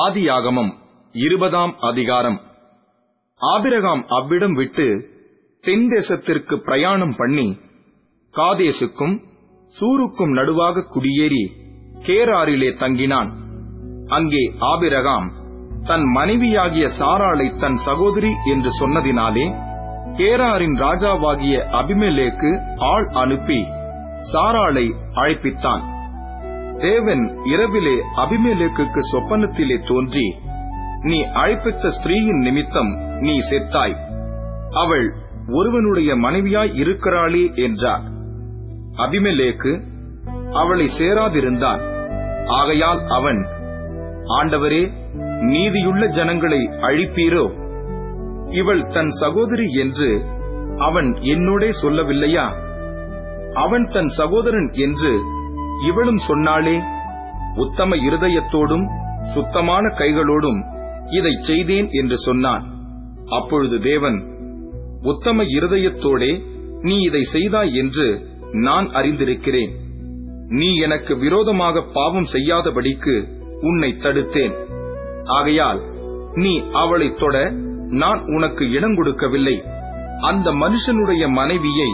ஆதியாகமம் இருபதாம் அதிகாரம். ஆபிரகாம் அவ்விடம் விட்டு தென் தேசத்திற்கு பிரயாணம் பண்ணி காதேசுக்கும் சூருக்கும் நடுவாக குடியேறி கேராரிலே தங்கினான். அங்கே ஆபிரகாம் தன் மனைவியாகிய சாராளை தன் சகோதரி என்று சொன்னதினாலே கேராரின் ராஜாவாகிய அபிமெலேக்கு ஆள் அனுப்பி சாராளை அழைப்பித்தான். தேவன் இரவிலே அபிமெலேக்குக்கு சொப்பனத்திலே தோன்றி நீ அழைப்பித்த ஸ்திரீயின் நிமித்தம் நீ செத்தாய். அவள் ஒருவனுடைய மனைவியாய் இருக்கிறாளே என்றார். அபிமலேக்கு அவளை சேராதிருந்தான். ஆகையால் அவன் ஆண்டவரே நீதியுள்ள ஜனங்களை அழிப்பீரோ? இவள் தன் சகோதரி என்று அவன் என்னோடே சொல்லவில்லையா? அவன் தன் சகோதரன் என்று இவளும் சொன்னாளே உத்தம இருதயத்தோடும் சுத்தமான கைகளோடும் இதைச் செய்தேன் என்று சொன்னான். அப்பொழுது தேவன் உத்தம இருதயத்தோடே நீ இதை செய்தாய் என்று நான் அறிந்திருக்கிறேன். நீ எனக்கு விரோதமாக பாவம் செய்யாதபடிக்கு உன்னை தடுத்தேன். ஆகையால் நீ அவளை தொட நான் உனக்கு இடம் கொடுக்கவில்லை. அந்த மனுஷனுடைய மனைவியை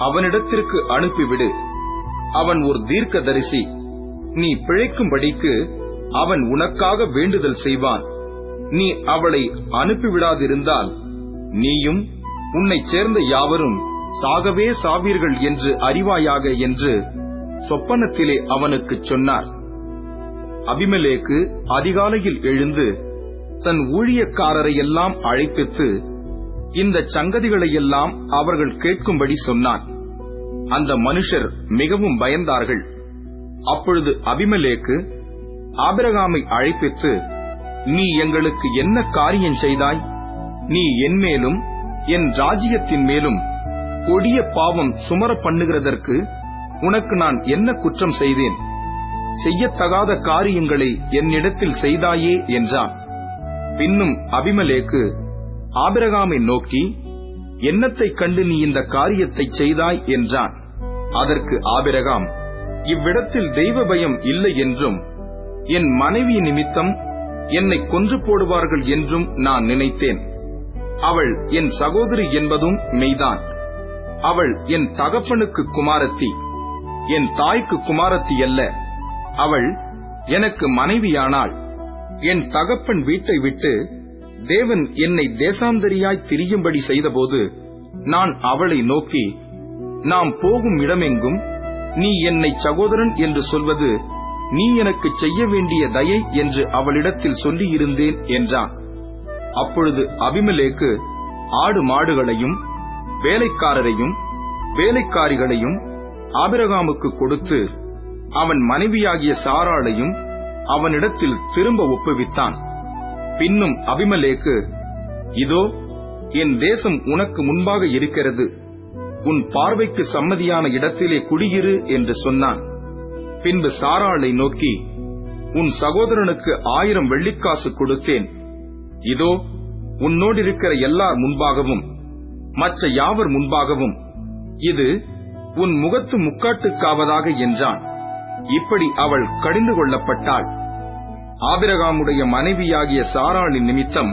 அவனிடத்திற்கு அனுப்பிவிடு. அவன் ஒரு தீர்க்கதரிசி. நீ பிழைக்கும்படிக்கு அவன் உனக்காக வேண்டுதல் செய்வான். நீ அவளை அனுப்பிவிடாதிருந்தால் நீயும் உன்னைச் சேர்ந்த யாவரும் சாகவே சாவீர்கள் என்று அறிவாயாக என்று சொப்பனத்திலே அவனுக்குச் சொன்னார். அபிமலேக்கு அதிகாலையில் எழுந்து தன் ஊழியக்காரரை எல்லாம் அழைப்பித்து இந்த சங்கதிகளையெல்லாம் அவர்கள் கேட்கும்படி சொன்னான். அந்த மனுஷர் மிகவும் பயந்தார்கள். அப்பொழுது அபிமலேக்கு ஆபிரகாமை அழைப்பித்து நீ எங்களுக்கு என்ன காரியம் செய்தாய்? நீ என் மேலும் என் ராஜ்யத்தின் மேலும் கொடிய பாவம் சுமர பண்ணுகிறதற்கு உனக்கு நான் என்ன குற்றம் செய்தேன்? செய்யத்தகாத காரியங்களை என்னிடத்தில் செய்தாயே என்றான். பின்னும் அபிமலேக்கு ஆபிரகாமை நோக்கி என்னத்தைக் கண்டு நீ இந்த காரியத்தை செய்தாய் என்றான். அதற்கு ஆபிரகாம் இவ்விடத்தில் தெய்வ பயம் இல்லை என்றும் என் மனைவி நிமித்தம் என்னை கொன்று போடுவார்கள் என்றும் நான் நினைத்தேன். அவள் என் சகோதரி என்பதும் மெய்தான். அவள் என் தகப்பனுக்கு குமாரத்தி என் தாய்க்கு குமாரத்தி அல்ல. அவள் எனக்கு மனைவியானாள். என் தகப்பன் வீட்டை விட்டு தேவன் என்னை தேசாந்தரியாய் திரியும்படி செய்தபோது நான் அவளை நோக்கி நாம் போகும் இடமெங்கும் நீ என்னை சகோதரன் என்று சொல்வது நீ எனக்கு செய்ய வேண்டிய தயை என்று அவளிடத்தில் சொல்லியிருந்தேன் என்றான். அப்பொழுது அபிமலேக்கு ஆடு மாடுகளையும் வேலைக்காரரையும் வேலைக்காரிகளையும் ஆபிரகாமுக்கு கொடுத்து அவன் மனைவியாகிய சாராளையும் அவனிடத்தில் திரும்ப ஒப்புவித்தான். பின்னும் அபிமலேக்கு இதோ என் தேசம் உனக்கு முன்பாக இருக்கிறது. உன் பார்வைக்கு சம்மதியான இடத்திலே குடியிரு என்று சொன்னான். பின்பு சாராளை நோக்கி உன் சகோதரனுக்கு ஆயிரம் வெள்ளிக்காசு கொடுத்தேன். இதோ உன்னோடிருக்கிற எல்லார் முன்பாகவும் மற்ற யாவர் முன்பாகவும் இது உன் முகத்து முக்காட்டுக்காவதாக என்றான். இப்படி அவள் கடிந்து கொள்ளப்பட்டாள். ஆபிரகாமுடைய மனைவியாகிய சாராளின் நிமித்தம்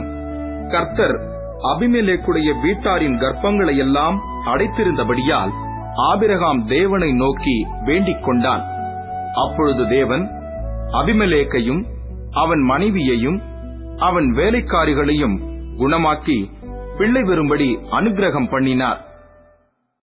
கர்த்தர் அபிமெலேக்குடைய வீட்டாரின் கர்ப்பங்களை எல்லாம் அடைத்திருந்தபடியால் ஆபிரகாம் தேவனை நோக்கி வேண்டிக் கொண்டான். அப்பொழுது தேவன் அபிமலேக்கையும் அவன் மனைவியையும் அவன் வேலைக்காரிகளையும் குணமாக்கி பிள்ளை வரும்படி அனுகிரகம் பண்ணினார்.